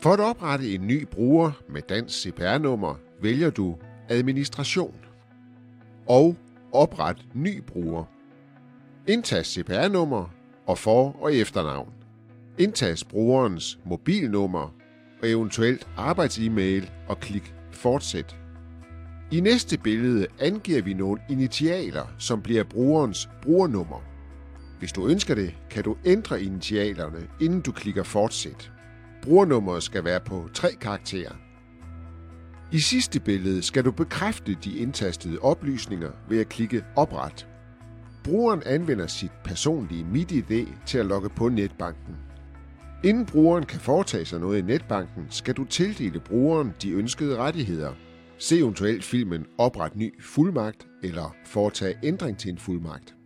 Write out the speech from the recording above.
For at oprette en ny bruger med dansk CPR-nummer, vælger du Administration og Opret ny bruger. Indtast CPR-nummer og for- og efternavn. Indtast brugerens mobilnummer og eventuelt arbejds-e-mail og klik Fortsæt. I næste billede angiver vi nogle initialer, som bliver brugerens brugernummer. Hvis du ønsker det, kan du ændre initialerne, inden du klikker Fortsæt. Brugernummeret skal være på tre karakterer. I sidste billede skal du bekræfte de indtastede oplysninger ved at klikke Opret. Brugeren anvender sit personlige MitID til at logge på netbanken. Inden brugeren kan foretage sig noget i netbanken, skal du tildele brugeren de ønskede rettigheder. Se eventuelt filmen Opret ny fuldmagt eller foretage ændring til en fuldmagt.